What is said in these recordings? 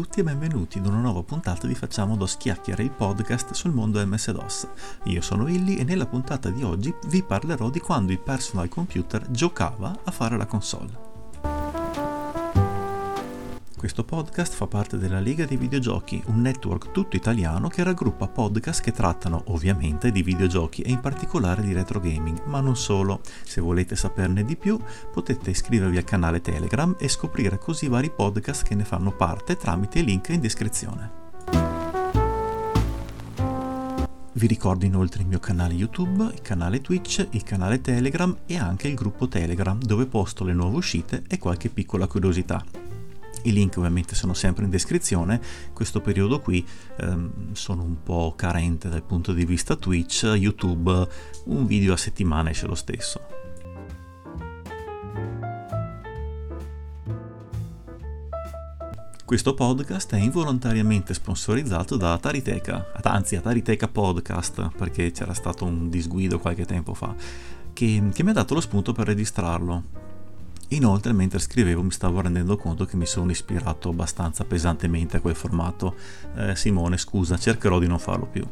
Tutti e benvenuti in una nuova puntata di Facciamo dos Chiacchiere, il podcast sul mondo MS-DOS. Io sono Illy e nella puntata di oggi vi parlerò di quando il personal computer giocava a fare la console. Questo podcast fa parte della Lega dei Videogiochi, un network tutto italiano che raggruppa podcast che trattano ovviamente di videogiochi e in particolare di retro gaming, ma non solo. Se volete saperne di più potete iscrivervi al canale Telegram e scoprire così vari podcast che ne fanno parte tramite i link in descrizione. Vi ricordo inoltre il mio canale YouTube, il canale Twitch, il canale Telegram e anche il gruppo Telegram dove posto le nuove uscite e qualche piccola curiosità. I link ovviamente sono sempre in descrizione, questo periodo qui ehm, sono un po' carente dal punto di vista Twitch, YouTube, un video a settimana esce lo stesso. Questo podcast è involontariamente sponsorizzato da Atariteca, anzi Atariteca Podcast, perché c'era stato un disguido qualche tempo fa, che, che mi ha dato lo spunto per registrarlo Inoltre, mentre scrivevo, mi stavo rendendo conto che mi sono ispirato abbastanza pesantemente a quel formato. Eh, Simone, scusa, cercherò di non farlo più.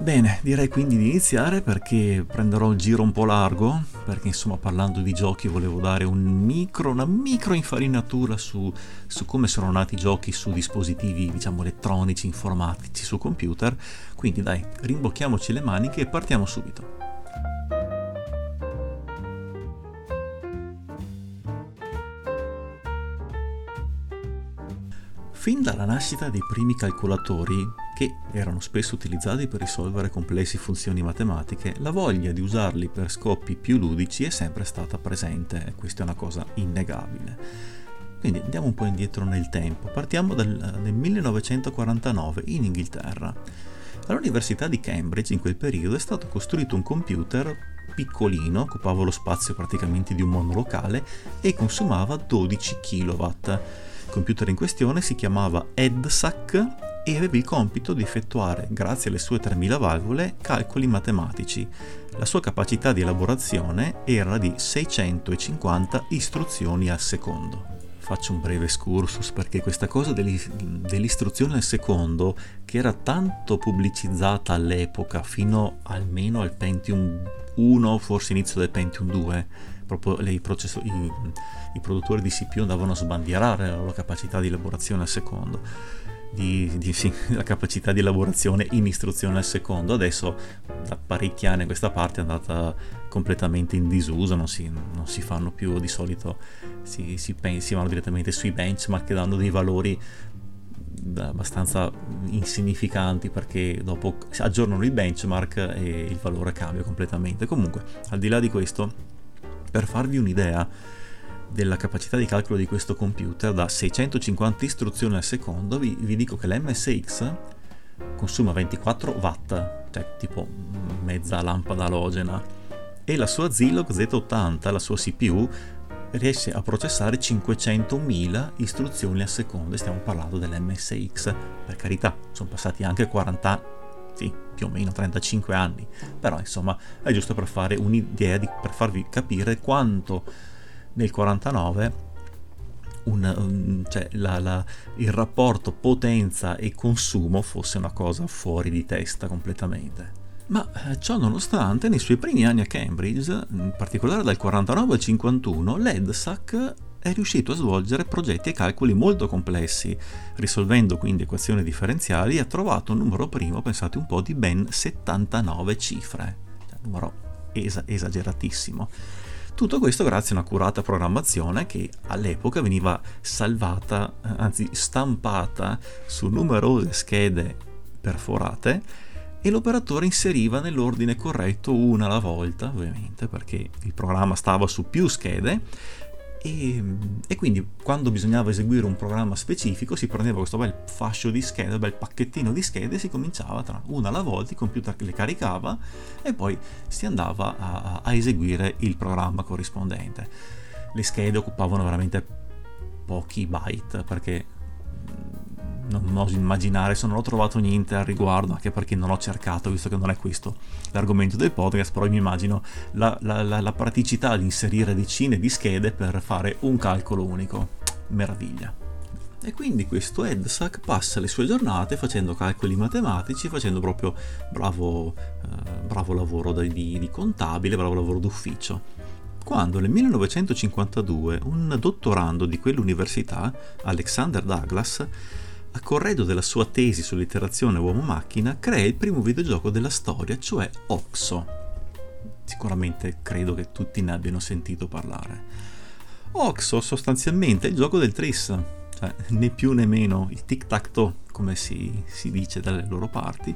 Bene, direi quindi di iniziare perché prenderò il giro un po' largo, perché insomma parlando di giochi volevo dare un micro, una micro infarinatura su, su come sono nati i giochi su dispositivi diciamo elettronici, informatici, su computer, quindi dai, rimbocchiamoci le maniche e partiamo subito. Fin dalla nascita dei primi calcolatori, che erano spesso utilizzati per risolvere complesse funzioni matematiche, la voglia di usarli per scopi più ludici è sempre stata presente, e questa è una cosa innegabile. Quindi andiamo un po' indietro nel tempo, partiamo dal, nel 1949 in Inghilterra. All'Università di Cambridge in quel periodo è stato costruito un computer piccolino, occupava lo spazio praticamente di un monolocale e consumava 12 kW computer in questione si chiamava EDSAC e aveva il compito di effettuare, grazie alle sue 3000 valvole, calcoli matematici. La sua capacità di elaborazione era di 650 istruzioni al secondo. Faccio un breve excursus perché questa cosa dell'istruzione al secondo, che era tanto pubblicizzata all'epoca, fino almeno al Pentium 1, forse inizio del Pentium 2, proprio i, processori, i, i, produttori di CPU andavano a sbandierare la loro capacità di elaborazione al secondo, di, di, sì, la capacità di elaborazione in istruzione al secondo. Adesso da parecchi anni questa parte è andata completamente in disuso, non si, non si fanno più di solito, si, si, si vanno direttamente sui benchmark dando dei valori abbastanza insignificanti perché dopo aggiornano il benchmark e il valore cambia completamente. Comunque, al di là di questo, per farvi un'idea della capacità di calcolo di questo computer da 650 istruzioni al secondo, vi, vi dico che l'MSX consuma 24 watt, cioè tipo mezza lampada alogena, e la sua Zilog Z80, la sua CPU, riesce a processare 500.000 istruzioni al secondo. Stiamo parlando dell'MSX, per carità, sono passati anche 40 sì, più o meno 35 anni, però insomma è giusto per fare un'idea, di, per farvi capire quanto nel 49 un, un, cioè la, la, il rapporto potenza e consumo fosse una cosa fuori di testa completamente. Ma eh, ciò nonostante, nei suoi primi anni a Cambridge, in particolare dal 49 al 51, l'EDSAC è riuscito a svolgere progetti e calcoli molto complessi, risolvendo quindi equazioni differenziali ha trovato un numero primo, pensate un po', di ben 79 cifre, cioè, numero es- esageratissimo. Tutto questo grazie a un'accurata programmazione che all'epoca veniva salvata, anzi stampata su numerose schede perforate e l'operatore inseriva nell'ordine corretto una alla volta, ovviamente, perché il programma stava su più schede e, e, quindi quando bisognava eseguire un programma specifico si prendeva questo bel fascio di schede, bel pacchettino di schede e si cominciava tra una alla volta, il computer le caricava e poi si andava a, a eseguire il programma corrispondente. Le schede occupavano veramente pochi byte perché non oso immaginare se non ho trovato niente al riguardo, anche perché non ho cercato, visto che non è questo l'argomento del podcast, però mi immagino la, la, la, la praticità di inserire decine di schede per fare un calcolo unico. Meraviglia. E quindi questo EDSAC passa le sue giornate facendo calcoli matematici, facendo proprio bravo, eh, bravo lavoro di, di contabile, bravo lavoro d'ufficio quando nel 1952 un dottorando di quell'università, Alexander Douglas, a corredo della sua tesi sull'iterazione uomo-macchina, crea il primo videogioco della storia, cioè Oxo. Sicuramente credo che tutti ne abbiano sentito parlare. Oxo sostanzialmente è il gioco del tris, cioè né più né meno il tic-tac-toe, come si, si, dice dalle loro parti.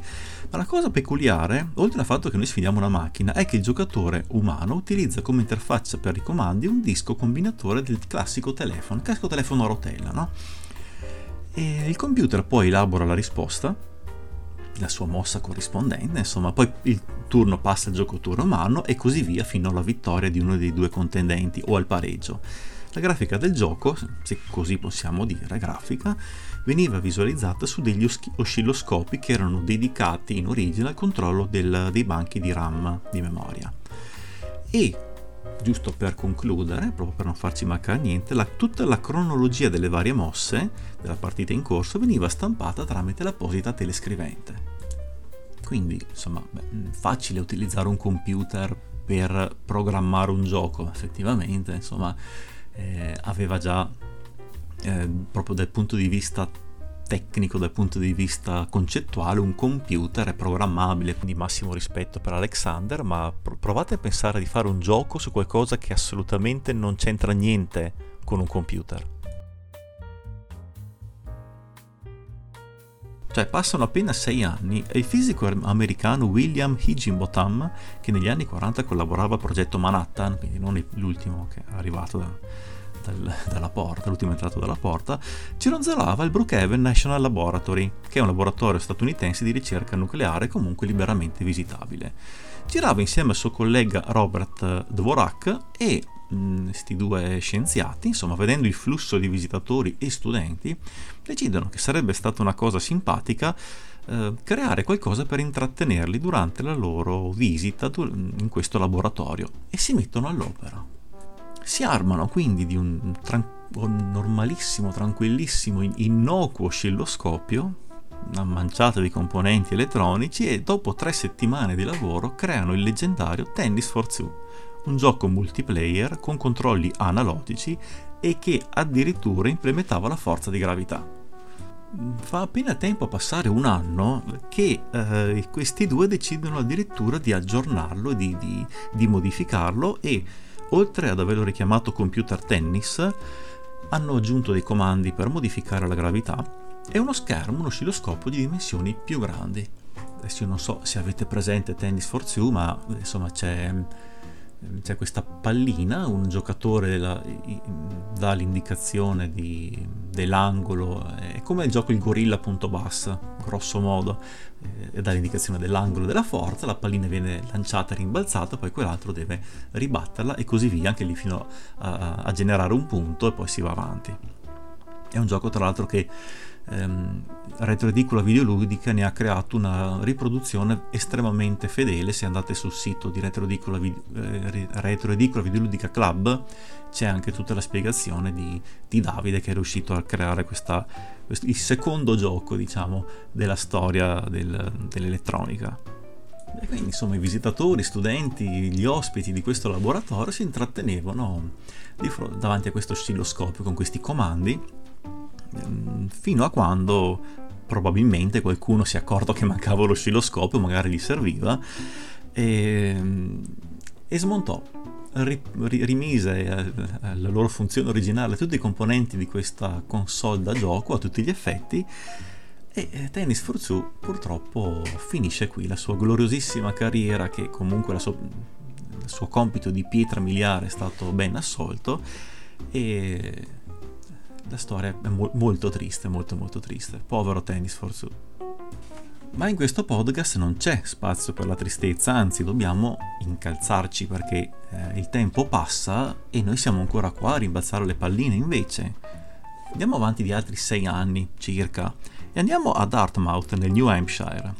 Ma la cosa peculiare, oltre al fatto che noi sfidiamo una macchina, è che il giocatore umano utilizza come interfaccia per i comandi un disco combinatore del classico telefono, il classico telefono a rotella, no? E il computer poi elabora la risposta, la sua mossa corrispondente, insomma, poi il turno passa al giocatore umano e così via fino alla vittoria di uno dei due contendenti o al pareggio. La grafica del gioco, se così possiamo dire, grafica, veniva visualizzata su degli oscilloscopi che erano dedicati in origine al controllo del, dei banchi di RAM di memoria. E giusto per concludere, proprio per non farci mancare niente, la, tutta la cronologia delle varie mosse della partita in corso veniva stampata tramite l'apposita telescrivente. Quindi, insomma, beh, facile utilizzare un computer per programmare un gioco, effettivamente, insomma, eh, aveva già, eh, proprio dal punto di vista tecnico dal punto di vista concettuale un computer è programmabile, quindi massimo rispetto per Alexander, ma provate a pensare di fare un gioco su qualcosa che assolutamente non c'entra niente con un computer. Cioè passano appena sei anni e il fisico americano William Higginbotham, che negli anni 40 collaborava al progetto Manhattan, quindi non l'ultimo che è arrivato da, dal, dalla porta, l'ultimo entrato dalla porta, cironzolava il Brookhaven National Laboratory, che è un laboratorio statunitense di ricerca nucleare comunque liberamente visitabile. Girava insieme al suo collega Robert Dvorak e questi due scienziati, insomma, vedendo il flusso di visitatori e studenti, decidono che sarebbe stata una cosa simpatica eh, creare qualcosa per intrattenerli durante la loro visita in questo laboratorio e si mettono all'opera. Si armano quindi di un, tran- un normalissimo, tranquillissimo, innocuo oscilloscopio, una manciata di componenti elettronici e dopo tre settimane di lavoro creano il leggendario Tennis for Two, un gioco multiplayer con controlli analogici e che addirittura implementava la forza di gravità. Fa appena tempo a passare un anno che eh, questi due decidono addirittura di aggiornarlo di, di, di modificarlo e oltre ad averlo richiamato computer tennis, hanno aggiunto dei comandi per modificare la gravità e uno schermo, un oscilloscopio di dimensioni più grandi. Adesso io non so se avete presente Tennis for Two, ma insomma c'è c'è questa pallina, un giocatore la, dà l'indicazione di, dell'angolo, è come il gioco il gorilla.bus, grosso modo, eh, dà l'indicazione dell'angolo della forza, la pallina viene lanciata e rimbalzata, poi quell'altro deve ribatterla e così via, anche lì fino a, a generare un punto e poi si va avanti. È un gioco tra l'altro che ehm, Retroedicola Videoludica ne ha creato una riproduzione estremamente fedele. Se andate sul sito di Retroedicola, eh, Retroedicola Videoludica Club c'è anche tutta la spiegazione di, di Davide che è riuscito a creare questa, questo, il secondo gioco, diciamo, della storia del, dell'elettronica. E quindi insomma i visitatori, studenti, gli ospiti di questo laboratorio si intrattenevano fronte, davanti a questo oscilloscopio con questi comandi fino a quando probabilmente qualcuno si è accorto che mancava l'oscilloscopio, magari gli serviva, e, e smontò, ri, ri, rimise la loro funzione originale tutti i componenti di questa console da gioco a tutti gli effetti e Tennis for Two purtroppo finisce qui la sua gloriosissima carriera che comunque sua, il suo compito di pietra miliare è stato ben assolto e la storia è mo- molto triste, molto molto triste. Povero Tennis for. Ma in questo podcast non c'è spazio per la tristezza, anzi dobbiamo incalzarci perché eh, il tempo passa e noi siamo ancora qua a rimbalzare le palline invece. Andiamo avanti di altri sei anni circa E andiamo a Dartmouth, nel New Hampshire.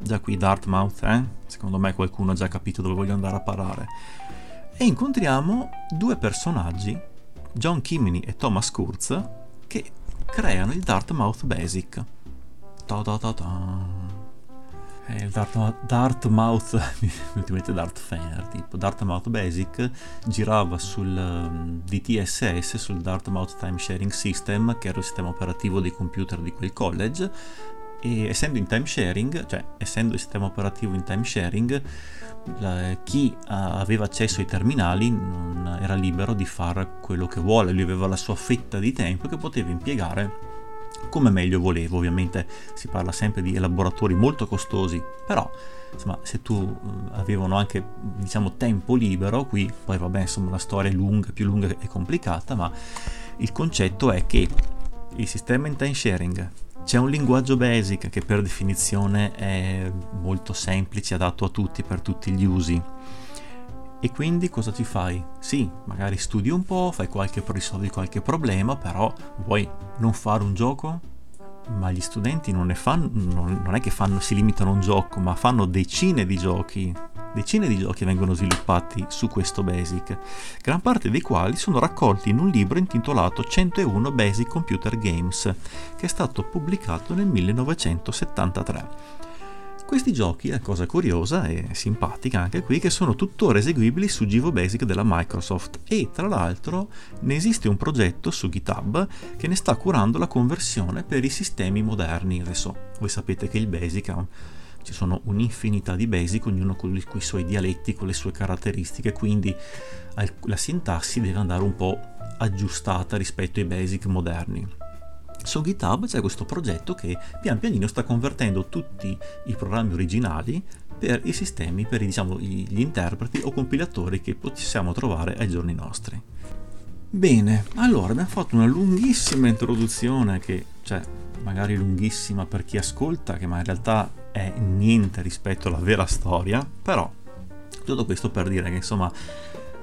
Già qui Dartmouth, eh? Secondo me qualcuno ha già capito dove voglio andare a parare. E incontriamo due personaggi, John Kimini e Thomas Kurz, che creano il Dartmouth Basic. Ta ta ta ta. Eh, il Dartmouth, ultimamente Dart Fair, tipo Dartmouth Basic girava sul um, DTSS, sul Dartmouth Time Sharing System, che era il sistema operativo dei computer di quel college, e essendo in time sharing, cioè essendo il sistema operativo in time sharing, la, chi aveva accesso ai terminali non era libero di fare quello che vuole, lui aveva la sua fetta di tempo che poteva impiegare come meglio volevo. Ovviamente si parla sempre di elaboratori molto costosi, però insomma, se tu uh, avevano anche diciamo tempo libero, qui poi vabbè, insomma, la storia è lunga, più lunga e complicata, ma il concetto è che il sistema in time sharing c'è un linguaggio basic che per definizione è molto semplice, adatto a tutti per tutti gli usi e quindi cosa ci fai? Sì, magari studi un po', fai qualche, risolvi qualche problema, però vuoi non fare un gioco? Ma gli studenti non, fanno, non è che fanno, si limitano a un gioco, ma fanno decine di giochi. Decine di giochi vengono sviluppati su questo Basic, gran parte dei quali sono raccolti in un libro intitolato 101 Basic Computer Games, che è stato pubblicato nel 1973. Questi giochi, è cosa curiosa e simpatica anche qui, che sono tuttora eseguibili su Givo Basic della Microsoft e tra l'altro ne esiste un progetto su GitHub che ne sta curando la conversione per i sistemi moderni. Adesso voi sapete che il Basic ha ci sono un'infinità di basic, ognuno con i, suoi dialetti, con le sue caratteristiche, quindi la sintassi deve andare un po' aggiustata rispetto ai basic moderni. Su GitHub c'è questo progetto che pian pianino sta convertendo tutti i programmi originali per i sistemi, per diciamo, gli interpreti o compilatori che possiamo trovare ai giorni nostri. Bene, allora abbiamo fatto una lunghissima introduzione che, cioè, magari lunghissima per chi ascolta, che ma in realtà è niente rispetto alla vera storia, però tutto questo per dire che insomma,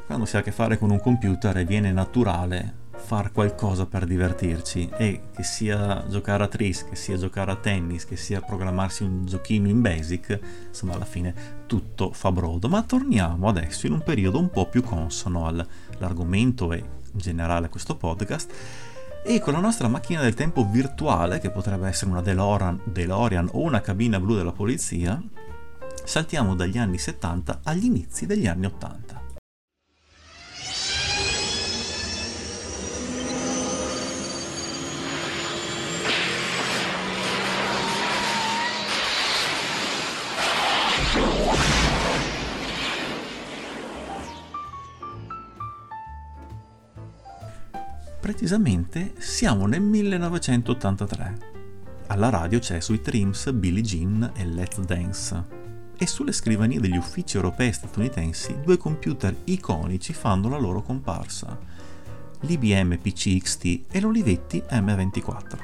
quando si ha a che fare con un computer viene naturale far qualcosa per divertirci e che sia giocare a tris, che sia giocare a tennis, che sia programmarsi un giochino in basic, insomma alla fine tutto fa brodo. Ma torniamo adesso in un periodo un po' più consono all'argomento e in generale a questo podcast e con la nostra macchina del tempo virtuale, che potrebbe essere una DeLorean, DeLorean o una cabina blu della polizia, saltiamo dagli anni 70 agli inizi degli anni 80. Precisamente siamo nel 1983. Alla radio c'è sui Trims Billie Jean e Let's Dance. E sulle scrivanie degli uffici europei statunitensi due computer iconici fanno la loro comparsa. L'IBM PCXT e l'Olivetti M24.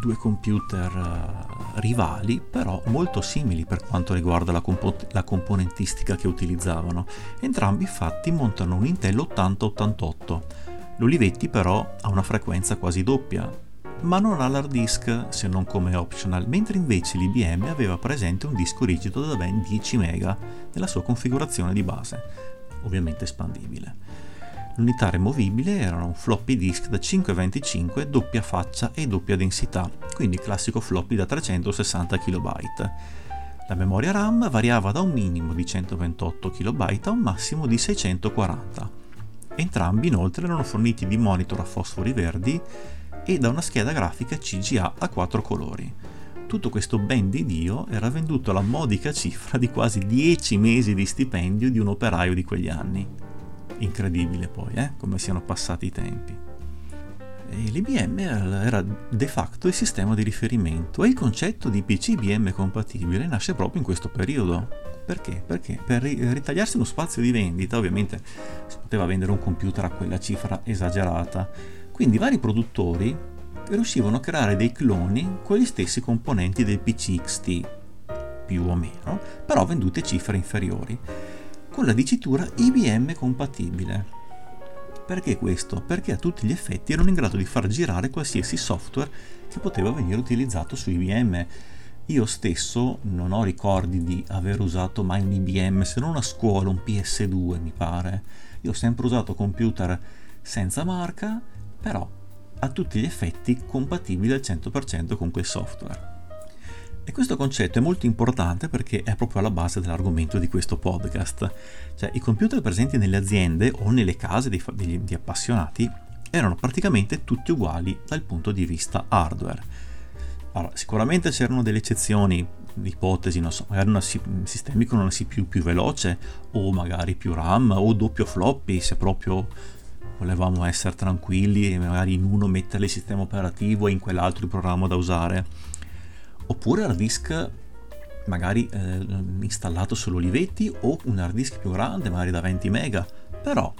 Due computer uh, rivali, però molto simili per quanto riguarda la, compo- la componentistica che utilizzavano. Entrambi infatti montano un Intel 8088 L'Olivetti però ha una frequenza quasi doppia, ma non ha l'hard disk se non come optional, mentre invece l'IBM aveva presente un disco rigido da ben 10 MB nella sua configurazione di base, ovviamente espandibile. L'unità removibile era un floppy disk da 525 doppia faccia e doppia densità, quindi classico floppy da 360 KB. La memoria RAM variava da un minimo di 128 KB a un massimo di 640 Entrambi inoltre erano forniti di monitor a fosfori verdi e da una scheda grafica CGA a quattro colori. Tutto questo ben di Dio era venduto alla modica cifra di quasi 10 mesi di stipendio di un operaio di quegli anni. Incredibile poi, eh, come siano passati i tempi. L'IBM era de facto il sistema di riferimento e il concetto di PC IBM compatibile nasce proprio in questo periodo, perché? Perché per ritagliarsi uno spazio di vendita, ovviamente si poteva vendere un computer a quella cifra esagerata, quindi vari produttori riuscivano a creare dei cloni con gli stessi componenti del PC XT, più o meno, però venduti a cifre inferiori, con la dicitura IBM compatibile. Perché questo? Perché a tutti gli effetti erano in grado di far girare qualsiasi software che poteva venire utilizzato su IBM. Io stesso non ho ricordi di aver usato mai un IBM, se non a scuola, un PS2 mi pare. Io ho sempre usato computer senza marca, però a tutti gli effetti compatibili al 100% con quel software. E questo concetto è molto importante perché è proprio alla base dell'argomento di questo podcast. Cioè, i computer presenti nelle aziende o nelle case di, di, di appassionati erano praticamente tutti uguali dal punto di vista hardware. Allora, sicuramente c'erano delle eccezioni, ipotesi, non so, magari una, sistemi con una CPU più veloce o magari più RAM o doppio floppy se proprio volevamo essere tranquilli e magari in uno mettere il sistema operativo e in quell'altro il programma da usare oppure hard disk magari eh, installato sull'Olivetti o un hard disk più grande, magari da 20 mega, però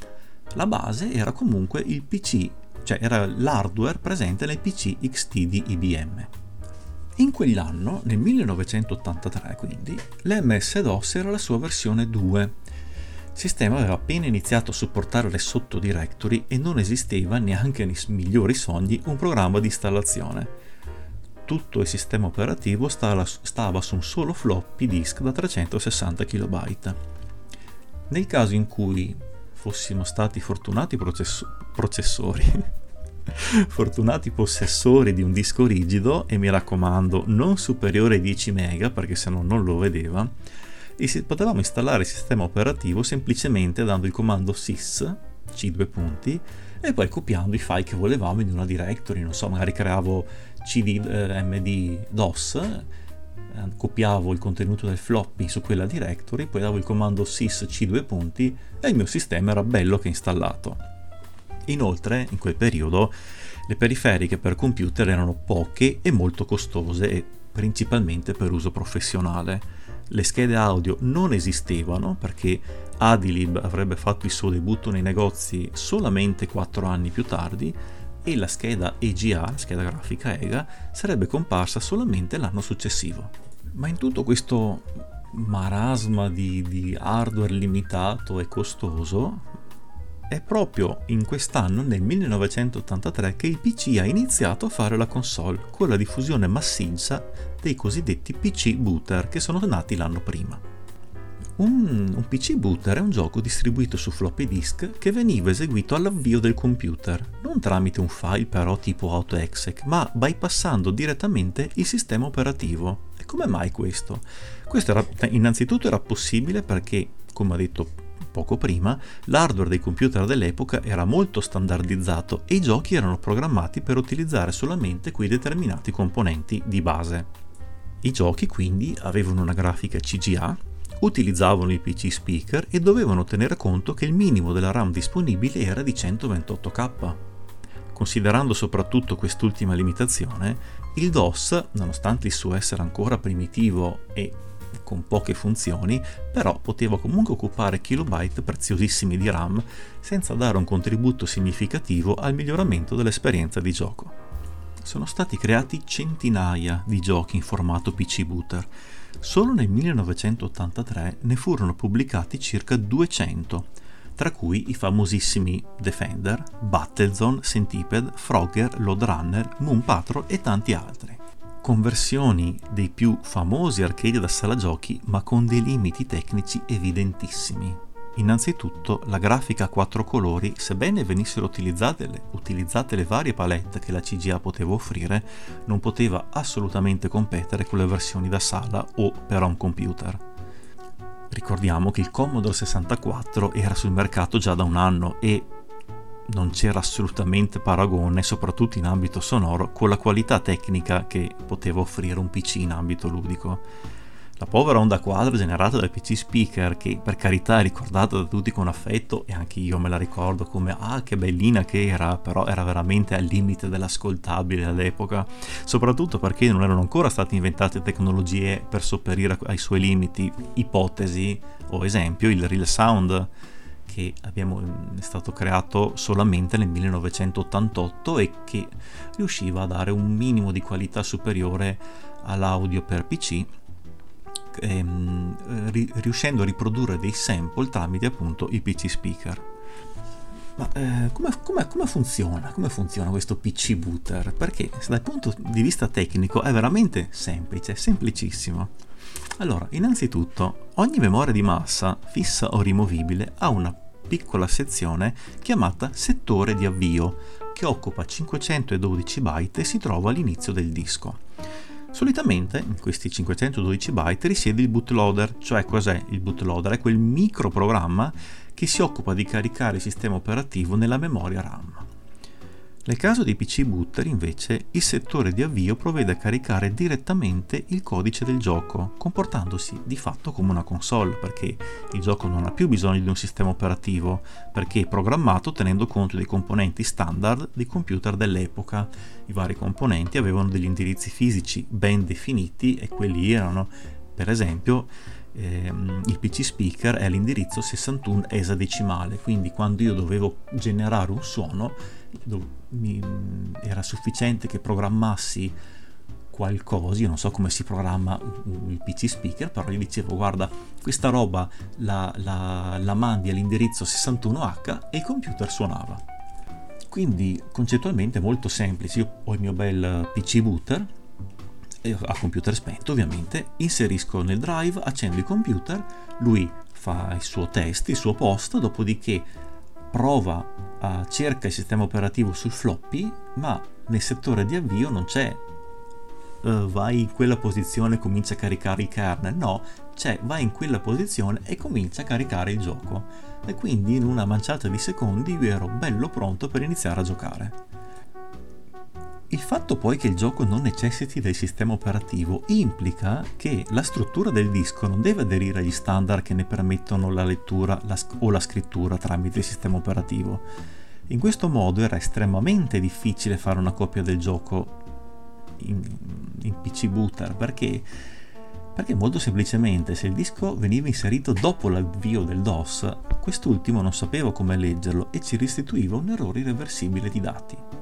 la base era comunque il PC, cioè era l'hardware presente nel PC XT di IBM. In quell'anno, nel 1983 quindi, l'MS-DOS era la sua versione 2. Il sistema aveva appena iniziato a supportare le sottodirectory e non esisteva neanche nei migliori sogni un programma di installazione tutto il sistema operativo stava su un solo floppy disk da 360 KB. Nel caso in cui fossimo stati fortunati process- processori, fortunati possessori di un disco rigido, e mi raccomando non superiore ai 10 MB perché se no non lo vedeva, potevamo installare il sistema operativo semplicemente dando il comando sys, c due punti, e poi copiando i file che volevamo in una directory, non so, magari creavo cd eh, dos, eh, copiavo il contenuto del floppy su quella directory, poi davo il comando sys c due punti e il mio sistema era bello che installato. Inoltre, in quel periodo, le periferiche per computer erano poche e molto costose principalmente per uso professionale. Le schede audio non esistevano perché Adilib avrebbe fatto il suo debutto nei negozi solamente 4 anni più tardi e la scheda EGA, la scheda grafica EGA, sarebbe comparsa solamente l'anno successivo. Ma in tutto questo marasma di, di hardware limitato e costoso, è proprio in quest'anno, nel 1983, che il PC ha iniziato a fare la console con la diffusione massiccia dei cosiddetti PC booter che sono nati l'anno prima. Un, un, PC booter è un gioco distribuito su floppy disk che veniva eseguito all'avvio del computer, non tramite un file però tipo AutoExec, ma bypassando direttamente il sistema operativo. E come mai questo? Questo era, innanzitutto era possibile perché, come ho detto poco prima, l'hardware dei computer dell'epoca era molto standardizzato e i giochi erano programmati per utilizzare solamente quei determinati componenti di base. I giochi quindi avevano una grafica CGA utilizzavano i PC speaker e dovevano tenere conto che il minimo della RAM disponibile era di 128K. Considerando soprattutto quest'ultima limitazione, il DOS, nonostante il suo essere ancora primitivo e con poche funzioni, però poteva comunque occupare kilobyte preziosissimi di RAM senza dare un contributo significativo al miglioramento dell'esperienza di gioco. Sono stati creati centinaia di giochi in formato PC booter, Solo nel 1983 ne furono pubblicati circa 200, tra cui i famosissimi Defender, Battlezone, Centipede, Frogger, Loadrunner, Moon Patrol e tanti altri. Conversioni dei più famosi arcade da sala giochi, ma con dei limiti tecnici evidentissimi. Innanzitutto, la grafica a quattro colori, sebbene venissero utilizzate le, utilizzate le, varie palette che la CGA poteva offrire, non poteva assolutamente competere con le versioni da sala o per home computer. Ricordiamo che il Commodore 64 era sul mercato già da un anno e non c'era assolutamente paragone, soprattutto in ambito sonoro, con la qualità tecnica che poteva offrire un PC in ambito ludico la povera onda quadra generata dal PC speaker, che per carità è ricordata da tutti con affetto, e anche io me la ricordo come ah che bellina che era, però era veramente al limite dell'ascoltabile all'epoca, soprattutto perché non erano ancora state inventate tecnologie per sopperire ai suoi limiti, ipotesi o esempio il real sound che abbiamo, è stato creato solamente nel 1988 e che riusciva a dare un minimo di qualità superiore all'audio per PC ehm, ri- riuscendo a riprodurre dei sample tramite appunto i PC speaker. Ma eh, come, come, come, funziona? Come funziona questo PC Booter? Perché dal punto di vista tecnico è veramente semplice, semplicissimo. Allora, innanzitutto, ogni memoria di massa, fissa o rimovibile, ha una piccola sezione chiamata settore di avvio, che occupa 512 byte e si trova all'inizio del disco. Solitamente in questi 512 byte risiede il bootloader, cioè cos'è il bootloader? È quel microprogramma che si occupa di caricare il sistema operativo nella memoria RAM. Nel caso dei PC Booter, invece, il settore di avvio provvede a caricare direttamente il codice del gioco, comportandosi di fatto come una console, perché il gioco non ha più bisogno di un sistema operativo, perché è programmato tenendo conto dei componenti standard dei computer dell'epoca. I vari componenti avevano degli indirizzi fisici ben definiti e quelli erano, per esempio, ehm, il PC speaker è l'indirizzo 61 esadecimale, quindi quando io dovevo generare un suono, mi, era sufficiente che programmassi qualcosa, io non so come si programma il PC speaker, però gli dicevo guarda questa roba la, la, la mandi all'indirizzo 61H e il computer suonava. Quindi concettualmente molto semplice, io ho il mio bel PC booter, a computer spento ovviamente, inserisco nel drive, accendo il computer, lui fa il suo test, il suo post, dopodiché prova uh, cerca il sistema operativo sul floppy, ma nel settore di avvio non c'è uh, vai in quella posizione e comincia a caricare il kernel, no, c'è vai in quella posizione e comincia a caricare il gioco. E quindi in una manciata di secondi io ero bello pronto per iniziare a giocare. Il fatto poi che il gioco non necessiti del sistema operativo implica che la struttura del disco non deve aderire agli standard che ne permettono la lettura la sc- o la scrittura tramite il sistema operativo. In questo modo era estremamente difficile fare una copia del gioco in, in PC Booter perché, perché molto semplicemente se il disco veniva inserito dopo l'avvio del DOS, quest'ultimo non sapeva come leggerlo e ci restituiva un errore irreversibile di dati.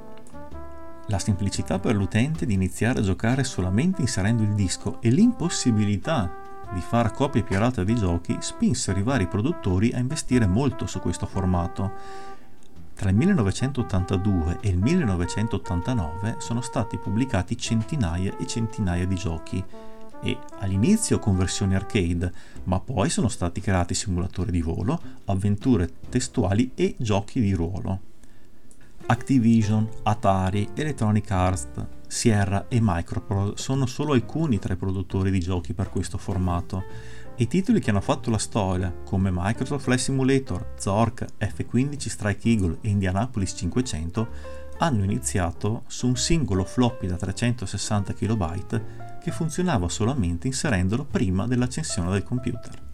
La semplicità per l'utente di iniziare a giocare solamente inserendo il disco e l'impossibilità di fare copie pirata di giochi spinsero i vari produttori a investire molto su questo formato. Tra il 1982 e il 1989 sono stati pubblicati centinaia e centinaia di giochi e all'inizio con versioni arcade, ma poi sono stati creati simulatori di volo, avventure testuali e giochi di ruolo. Activision, Atari, Electronic Arts, Sierra e Microprose sono solo alcuni tra i produttori di giochi per questo formato e i titoli che hanno fatto la storia, come Microsoft Flight Simulator, Zork, F-15 Strike Eagle e Indianapolis 500, hanno iniziato su un singolo floppy da 360 KB che funzionava solamente inserendolo prima dell'accensione del computer.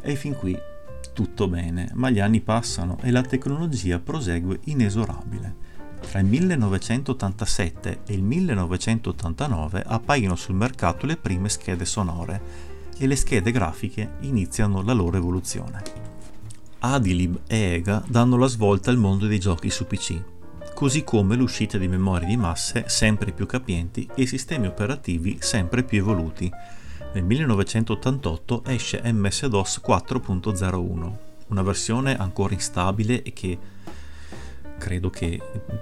E fin qui tutto bene, ma gli anni passano e la tecnologia prosegue inesorabile. Tra il 1987 e il 1989 appaiono sul mercato le prime schede sonore e le schede grafiche iniziano la loro evoluzione. Adilib e EGA danno la svolta al mondo dei giochi su PC, così come l'uscita di memorie di masse sempre più capienti e sistemi operativi sempre più evoluti, nel 1988 esce MS-DOS 4.01, una versione ancora instabile e che credo che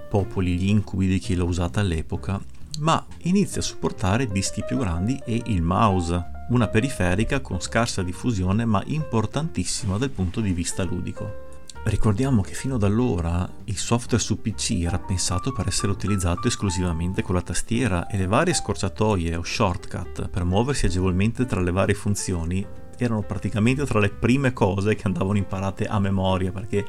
popoli gli incubi di chi l'ha usata all'epoca, ma inizia a supportare dischi più grandi e il mouse, una periferica con scarsa diffusione ma importantissima dal punto di vista ludico. Ricordiamo che fino ad allora il software su PC era pensato per essere utilizzato esclusivamente con la tastiera e le varie scorciatoie o shortcut per muoversi agevolmente tra le varie funzioni erano praticamente tra le prime cose che andavano imparate a memoria perché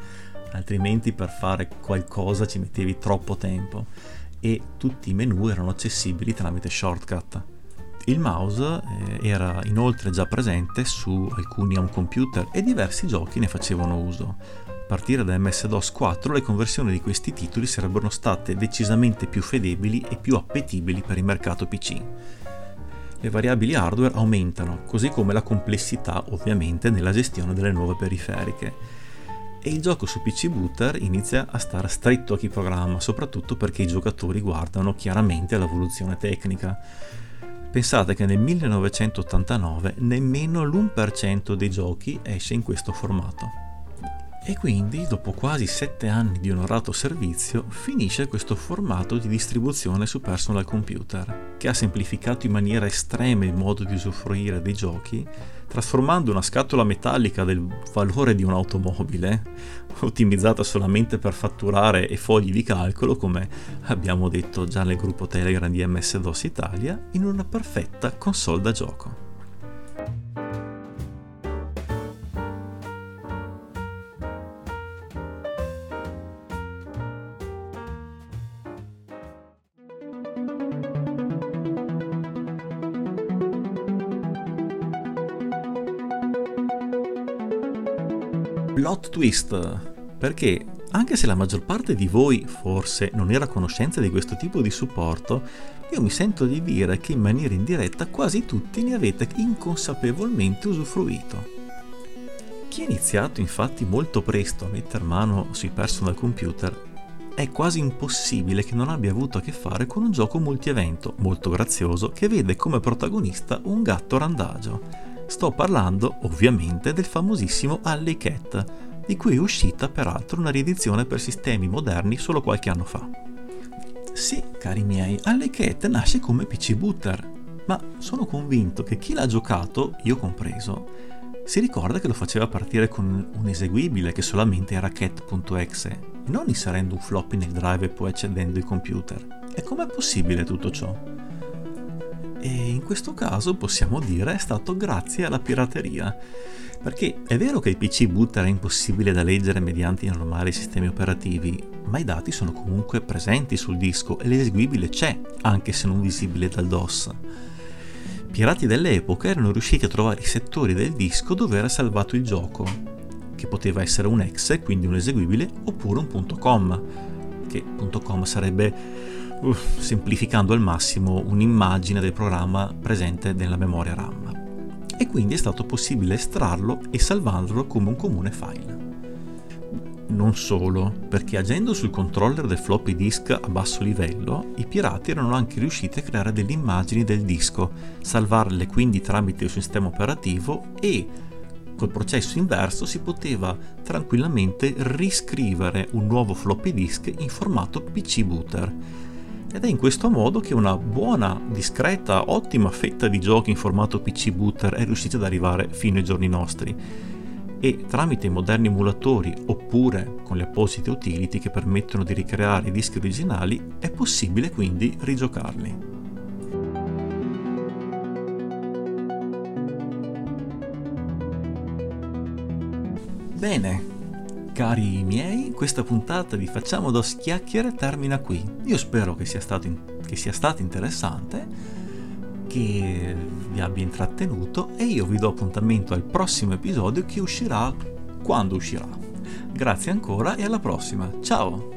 altrimenti per fare qualcosa ci mettevi troppo tempo e tutti i menu erano accessibili tramite shortcut. Il mouse eh, era inoltre già presente su alcuni home computer e diversi giochi ne facevano uso a partire da MS-DOS 4 le conversioni di questi titoli sarebbero state decisamente più fedeli e più appetibili per il mercato PC. Le variabili hardware aumentano, così come la complessità ovviamente nella gestione delle nuove periferiche. E il gioco su PC Booter inizia a stare stretto a chi programma, soprattutto perché i giocatori guardano chiaramente all'evoluzione tecnica. Pensate che nel 1989 nemmeno l'1% dei giochi esce in questo formato. E quindi, dopo quasi sette anni di onorato servizio, finisce questo formato di distribuzione su personal computer, che ha semplificato in maniera estrema il modo di usufruire dei giochi, trasformando una scatola metallica del valore di un'automobile, ottimizzata solamente per fatturare e fogli di calcolo, come abbiamo detto già nel gruppo Telegram di MS-DOS Italia, in una perfetta console da gioco. Twist, perché anche se la maggior parte di voi forse non era a conoscenza di questo tipo di supporto, io mi sento di dire che in maniera indiretta quasi tutti ne avete inconsapevolmente usufruito. Chi ha iniziato infatti molto presto a mettere mano sui personal computer è quasi impossibile che non abbia avuto a che fare con un gioco multievento molto grazioso che vede come protagonista un gatto randagio Sto parlando ovviamente del famosissimo Alley Cat, di cui è uscita peraltro una riedizione per sistemi moderni solo qualche anno fa. Sì, cari miei, Alley Cat nasce come PC Booter, ma sono convinto che chi l'ha giocato, io compreso, si ricorda che lo faceva partire con un eseguibile che solamente era cat.exe non inserendo un floppy nel drive e poi accedendo ai computer. E com'è possibile tutto ciò? e in questo caso possiamo dire è stato grazie alla pirateria. Perché è vero che il PC boot era impossibile da leggere mediante i normali sistemi operativi, ma i dati sono comunque presenti sul disco e l'eseguibile c'è, anche se non visibile dal DOS. Pirati dell'epoca erano riusciti a trovare i settori del disco dove era salvato il gioco, che poteva essere un exe, quindi un eseguibile, oppure un .com, che .com sarebbe semplificando al massimo un'immagine del programma presente nella memoria RAM. E quindi è stato possibile estrarlo e salvarlo come un comune file. Non solo, perché agendo sul controller del floppy disk a basso livello, i pirati erano anche riusciti a creare delle immagini del disco, salvarle quindi tramite il sistema operativo e col processo inverso si poteva tranquillamente riscrivere un nuovo floppy disk in formato PC booter ed è in questo modo che una buona, discreta, ottima fetta di giochi in formato PC Booter è riuscita ad arrivare fino ai giorni nostri e tramite i moderni emulatori oppure con le apposite utility che permettono di ricreare i dischi originali è possibile quindi rigiocarli. Bene, Cari miei, questa puntata di Facciamo dos chiacchiere termina qui. Io spero che sia stato, in- che sia stato interessante, che vi abbia intrattenuto e io vi do appuntamento al prossimo episodio che uscirà quando uscirà. Grazie ancora e alla prossima. Ciao!